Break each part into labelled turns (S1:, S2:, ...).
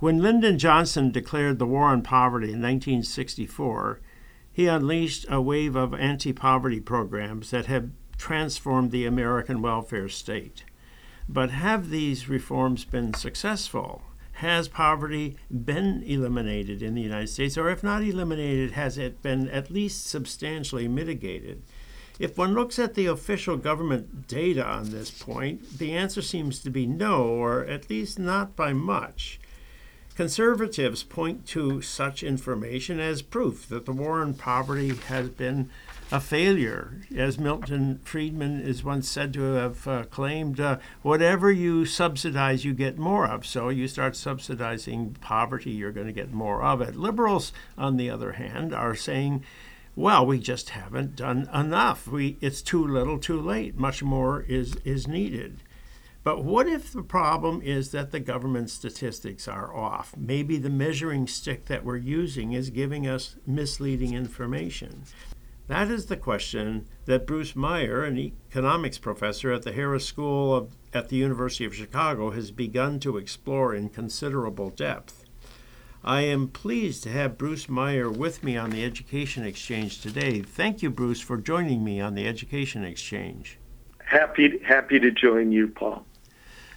S1: When Lyndon Johnson declared the war on poverty in 1964, he unleashed a wave of anti poverty programs that have transformed the American welfare state. But have these reforms been successful? Has poverty been eliminated in the United States? Or if not eliminated, has it been at least substantially mitigated? If one looks at the official government data on this point, the answer seems to be no, or at least not by much. Conservatives point to such information as proof that the war on poverty has been a failure. As Milton Friedman is once said to have uh, claimed, uh, whatever you subsidize, you get more of. So you start subsidizing poverty, you're going to get more of it. Liberals, on the other hand, are saying, well, we just haven't done enough. We, it's too little, too late. Much more is, is needed. But what if the problem is that the government statistics are off? Maybe the measuring stick that we're using is giving us misleading information. That is the question that Bruce Meyer, an economics professor at the Harris School of, at the University of Chicago, has begun to explore in considerable depth. I am pleased to have Bruce Meyer with me on the Education Exchange today. Thank you, Bruce, for joining me on the Education Exchange.
S2: Happy, happy to join you, Paul.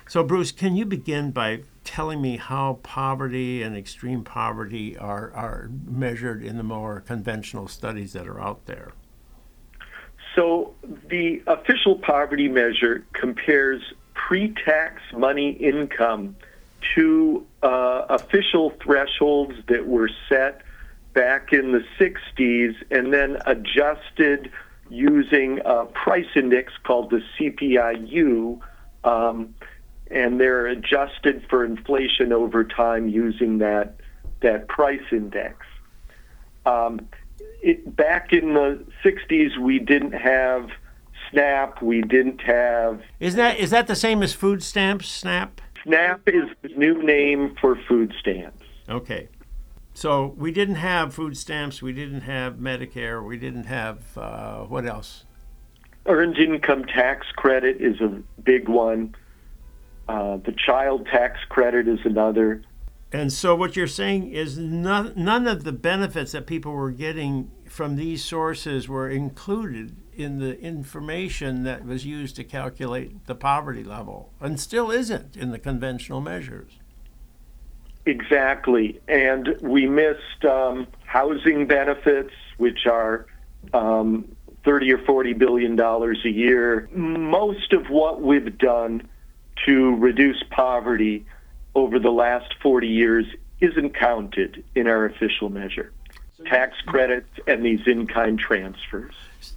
S1: So, Bruce, can you begin by telling me how poverty and extreme poverty are, are measured in the more conventional studies that are out there?
S2: So, the official poverty measure compares pre tax money income to uh, official thresholds that were set back in the 60s and then adjusted using a price index called the CPIU. Um, and they're adjusted for inflation over time using that that price index. Um, it, back in the '60s, we didn't have SNAP. We didn't have.
S1: Is that is that the same as food stamps? SNAP.
S2: SNAP is the new name for food stamps.
S1: Okay. So we didn't have food stamps. We didn't have Medicare. We didn't have uh, what else?
S2: Earned income tax credit is a big one. Uh, the child tax credit is another.
S1: And so, what you're saying is none, none of the benefits that people were getting from these sources were included in the information that was used to calculate the poverty level, and still isn't in the conventional measures.
S2: Exactly. And we missed um, housing benefits, which are um, 30 or 40 billion dollars a year. Most of what we've done to reduce poverty over the last 40 years isn't counted in our official measure. Tax credits and these in kind transfers.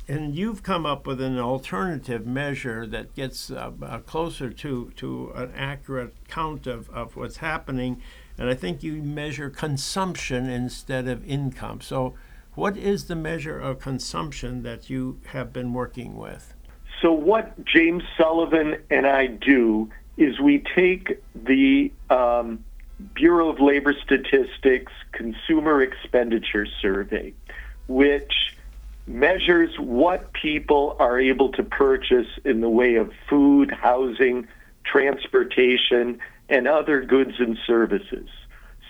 S1: And you've come up with an alternative measure that gets uh, uh, closer to, to an accurate count of, of what's happening. And I think you measure consumption instead of income. So, what is the measure of consumption that you have been working with?
S2: So, what James Sullivan and I do is we take the um, Bureau of Labor Statistics Consumer Expenditure Survey, which measures what people are able to purchase in the way of food, housing, transportation, and other goods and services.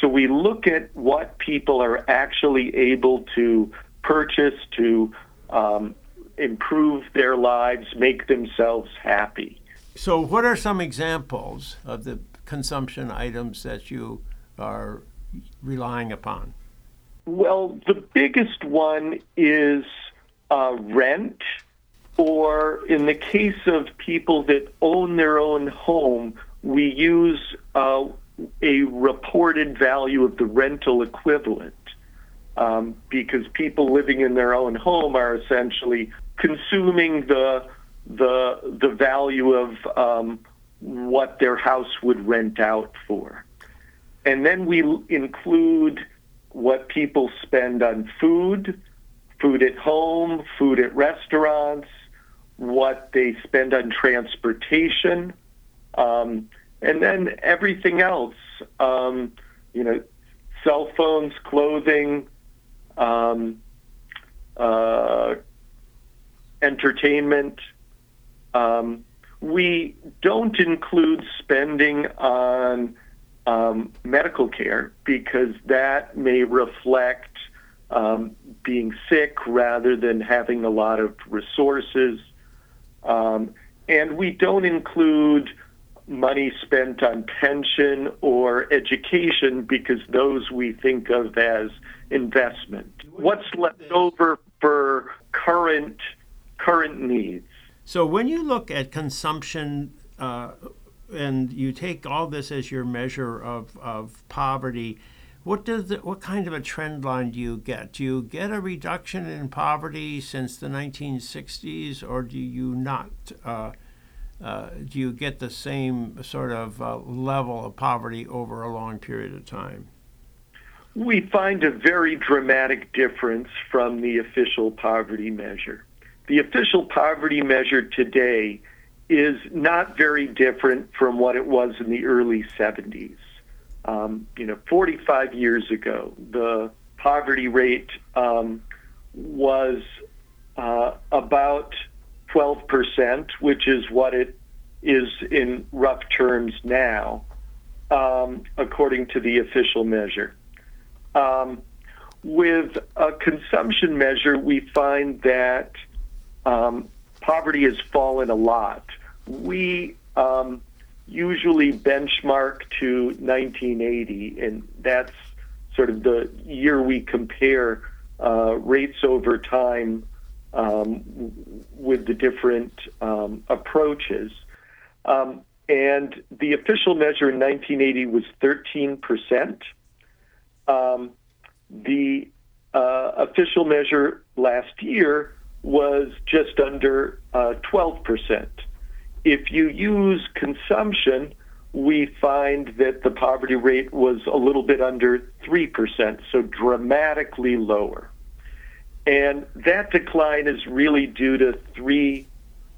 S2: So we look at what people are actually able to purchase to um, improve their lives, make themselves happy.
S1: So, what are some examples of the consumption items that you are relying upon?
S2: Well, the biggest one is uh, rent, or in the case of people that own their own home, we use uh, a reported value of the rental equivalent. Um, because people living in their own home are essentially consuming the the the value of um, what their house would rent out for, and then we include what people spend on food, food at home, food at restaurants, what they spend on transportation, um, and then everything else. Um, you know, cell phones, clothing. Um, uh, entertainment. Um, we don't include spending on um, medical care because that may reflect um, being sick rather than having a lot of resources. Um, and we don't include money spent on pension or education because those we think of as investment. What's left over for current current needs?
S1: So when you look at consumption uh, and you take all this as your measure of, of poverty, what does the, what kind of a trend line do you get? Do you get a reduction in poverty since the 1960s, or do you not? Uh, uh, do you get the same sort of uh, level of poverty over a long period of time?
S2: We find a very dramatic difference from the official poverty measure. The official poverty measure today is not very different from what it was in the early 70s. Um, you know, 45 years ago, the poverty rate um, was uh, about 12%, which is what it is in rough terms now, um, according to the official measure. Um, with a consumption measure, we find that um, poverty has fallen a lot. We um, usually benchmark to 1980, and that's sort of the year we compare uh, rates over time um, with the different um, approaches. Um, and the official measure in 1980 was 13 percent. Um, the uh, official measure last year was just under uh, 12%. If you use consumption, we find that the poverty rate was a little bit under 3%, so dramatically lower. And that decline is really due to three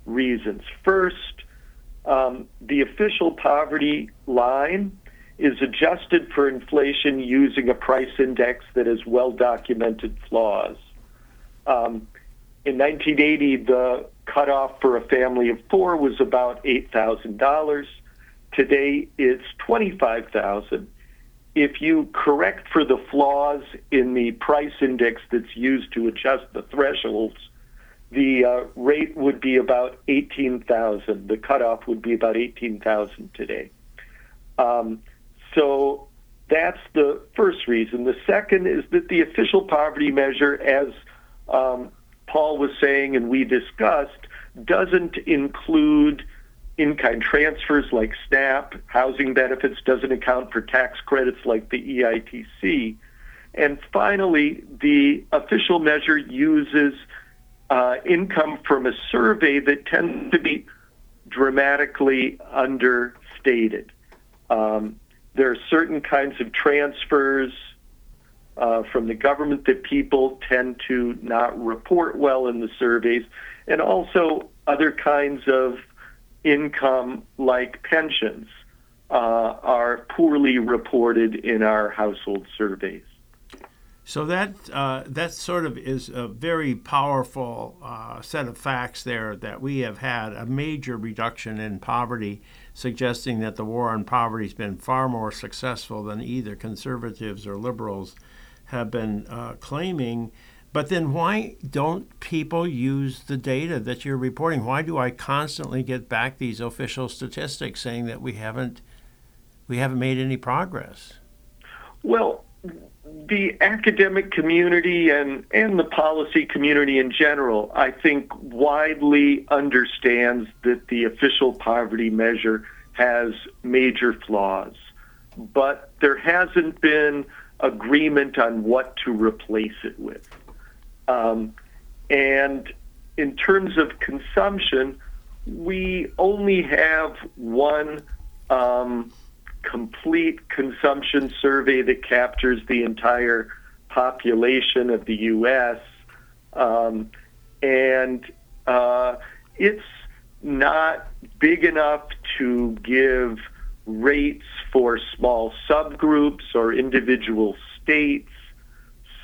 S2: reasons. First, um, the official poverty line is adjusted for inflation using a price index that has well documented flaws. Um, in 1980, the cutoff for a family of four was about $8,000. Today, it's $25,000. If you correct for the flaws in the price index that's used to adjust the thresholds, the uh, rate would be about $18,000. The cutoff would be about $18,000 today. Um, so that's the first reason. The second is that the official poverty measure, as um, Paul was saying and we discussed doesn't include in kind transfers like SNAP, housing benefits, doesn't account for tax credits like the EITC. And finally, the official measure uses uh, income from a survey that tends to be dramatically understated. Um, there are certain kinds of transfers uh, from the government that people tend to not report well in the surveys, and also other kinds of income like pensions uh, are poorly reported in our household surveys.
S1: So that uh, that sort of is a very powerful uh, set of facts there that we have had a major reduction in poverty, suggesting that the war on poverty has been far more successful than either conservatives or liberals have been uh, claiming. But then why don't people use the data that you're reporting? Why do I constantly get back these official statistics saying that we haven't we haven't made any progress?
S2: Well, the academic community and, and the policy community in general, I think, widely understands that the official poverty measure has major flaws. But there hasn't been agreement on what to replace it with. Um, and in terms of consumption, we only have one um, complete consumption survey that captures the entire population of the U.S. Um, and uh, it's not big enough to give rates for small subgroups or individual states.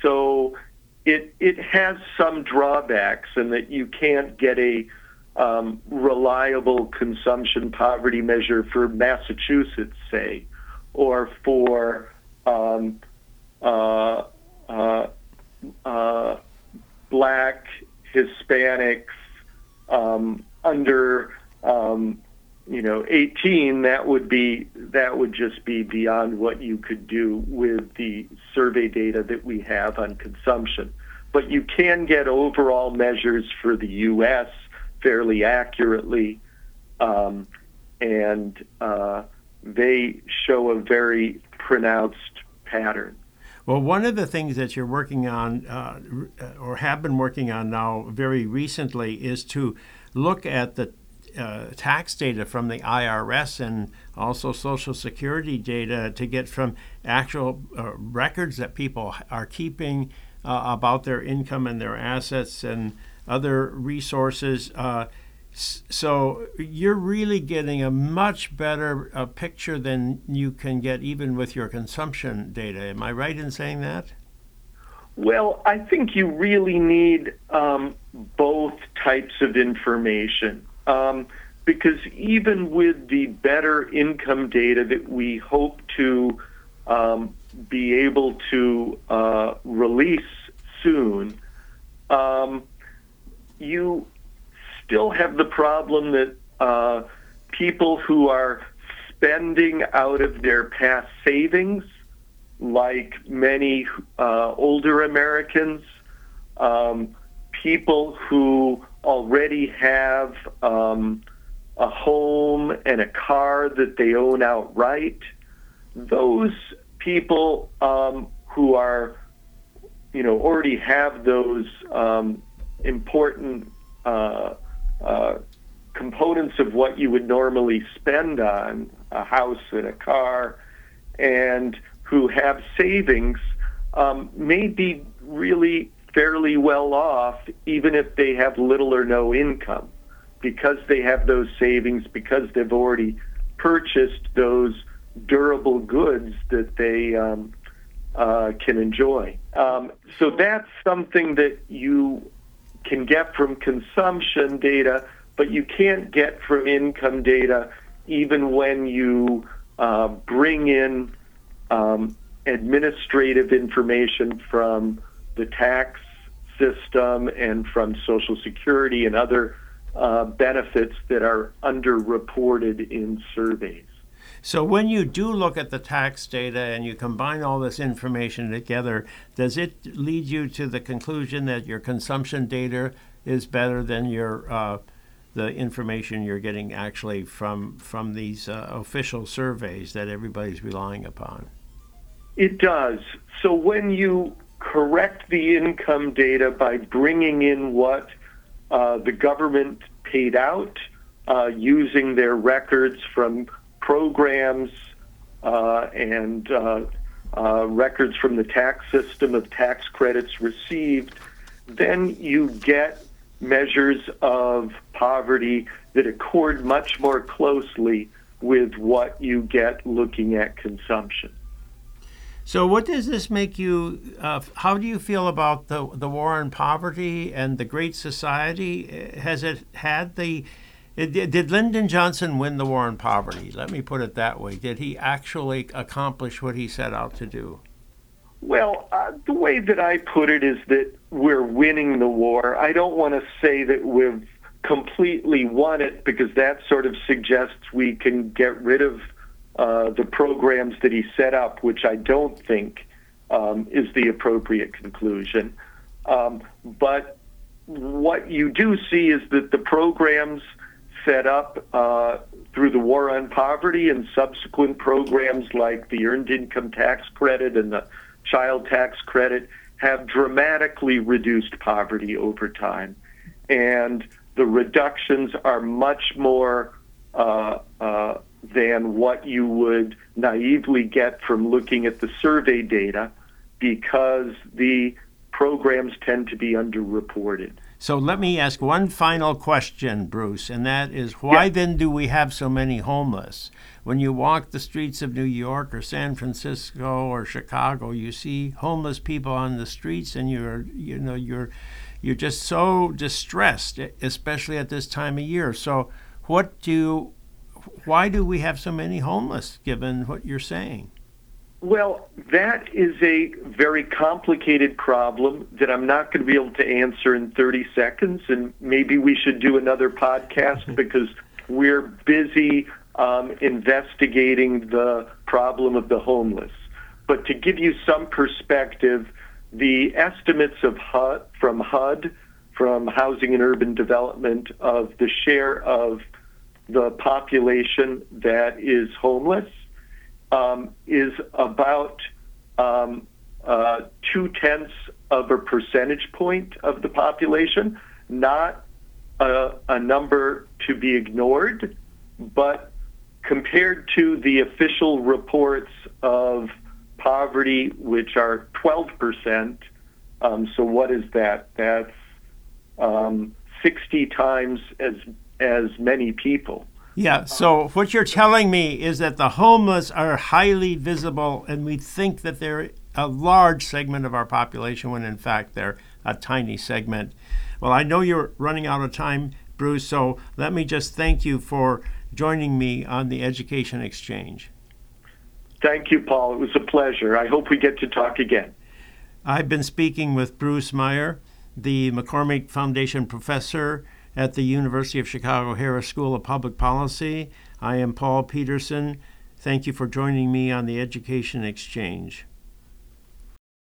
S2: So it it has some drawbacks in that you can't get a um, reliable consumption poverty measure for Massachusetts, say, or for um, uh, uh, uh, black, Hispanics um, under um, you know 18 that would be that would just be beyond what you could do with the survey data that we have on consumption. But you can get overall measures for the US fairly accurately um, and uh, they show a very pronounced pattern.
S1: Well, one of the things that you're working on, uh, or have been working on now very recently, is to look at the uh, tax data from the IRS and also Social Security data to get from actual uh, records that people are keeping uh, about their income and their assets and other resources. Uh, so you're really getting a much better picture than you can get even with your consumption data. Am I right in saying that?
S2: Well, I think you really need um, both types of information. Um, because even with the better income data that we hope to um, be able to uh, release soon, um, you still have the problem that uh, people who are spending out of their past savings, like many uh, older Americans, people who already have um, a home and a car that they own outright, those people um, who are, you know, already have those um, important uh, uh, components of what you would normally spend on a house and a car, and who have savings um, may be really fairly well off, even if they have little or no income, because they have those savings, because they've already purchased those durable goods that they um, uh, can enjoy. Um, so that's something that you can get from consumption data, but you can't get from income data even when you uh, bring in um, administrative information from the tax system and from Social Security and other uh, benefits that are underreported in surveys.
S1: So, when you do look at the tax data and you combine all this information together, does it lead you to the conclusion that your consumption data is better than your uh, the information you're getting actually from from these uh, official surveys that everybody's relying upon?
S2: It does. So, when you correct the income data by bringing in what uh, the government paid out uh, using their records from programs uh, and uh, uh, records from the tax system of tax credits received, then you get measures of poverty that accord much more closely with what you get looking at consumption.
S1: So, what does this make you? Uh, how do you feel about the the war on poverty and the Great Society? Has it had the did Lyndon Johnson win the war on poverty? Let me put it that way. Did he actually accomplish what he set out to do?
S2: Well, uh, the way that I put it is that we're winning the war. I don't want to say that we've completely won it because that sort of suggests we can get rid of uh, the programs that he set up, which I don't think um, is the appropriate conclusion. Um, but what you do see is that the programs set up uh, through the War on Poverty and subsequent programs like the Earned Income Tax Credit and the Child Tax Credit have dramatically reduced poverty over time. And the reductions are much more uh, uh, than what you would naively get from looking at the survey data because the programs tend to be underreported.
S1: So let me ask one final question, Bruce, and that is why yeah. then do we have so many homeless? When you walk the streets of New York or San Francisco or Chicago, you see homeless people on the streets and you're you know you're you're just so distressed, especially at this time of year. So what do why do we have so many homeless, given what you're saying?
S2: Well, that is a very complicated problem that I'm not going to be able to answer in 30 seconds, and maybe we should do another podcast because we're busy um, investigating the problem of the homeless. But to give you some perspective, the estimates of HUD, from HUD, from Housing and Urban Development, of the share of the population that is homeless um, is about um, uh, two tenths of a percentage point of the population, not a, a number to be ignored, but compared to the official reports of poverty, which are 12%, um, so what is that? That's um, 60 times as as many people.
S1: Yeah, so what you're telling me is that the homeless are highly visible, and we think that they're a large segment of our population when in fact they're a tiny segment. Well, I know you're running out of time, Bruce, so let me just thank you for joining me on the Education Exchange.
S2: Thank you, Paul. It was a pleasure. I hope we get to talk again.
S1: I've been speaking with Bruce Meyer, the McCormick Foundation professor at the University of Chicago Harris School of Public Policy. I am Paul Peterson. Thank you for joining me on the Education Exchange.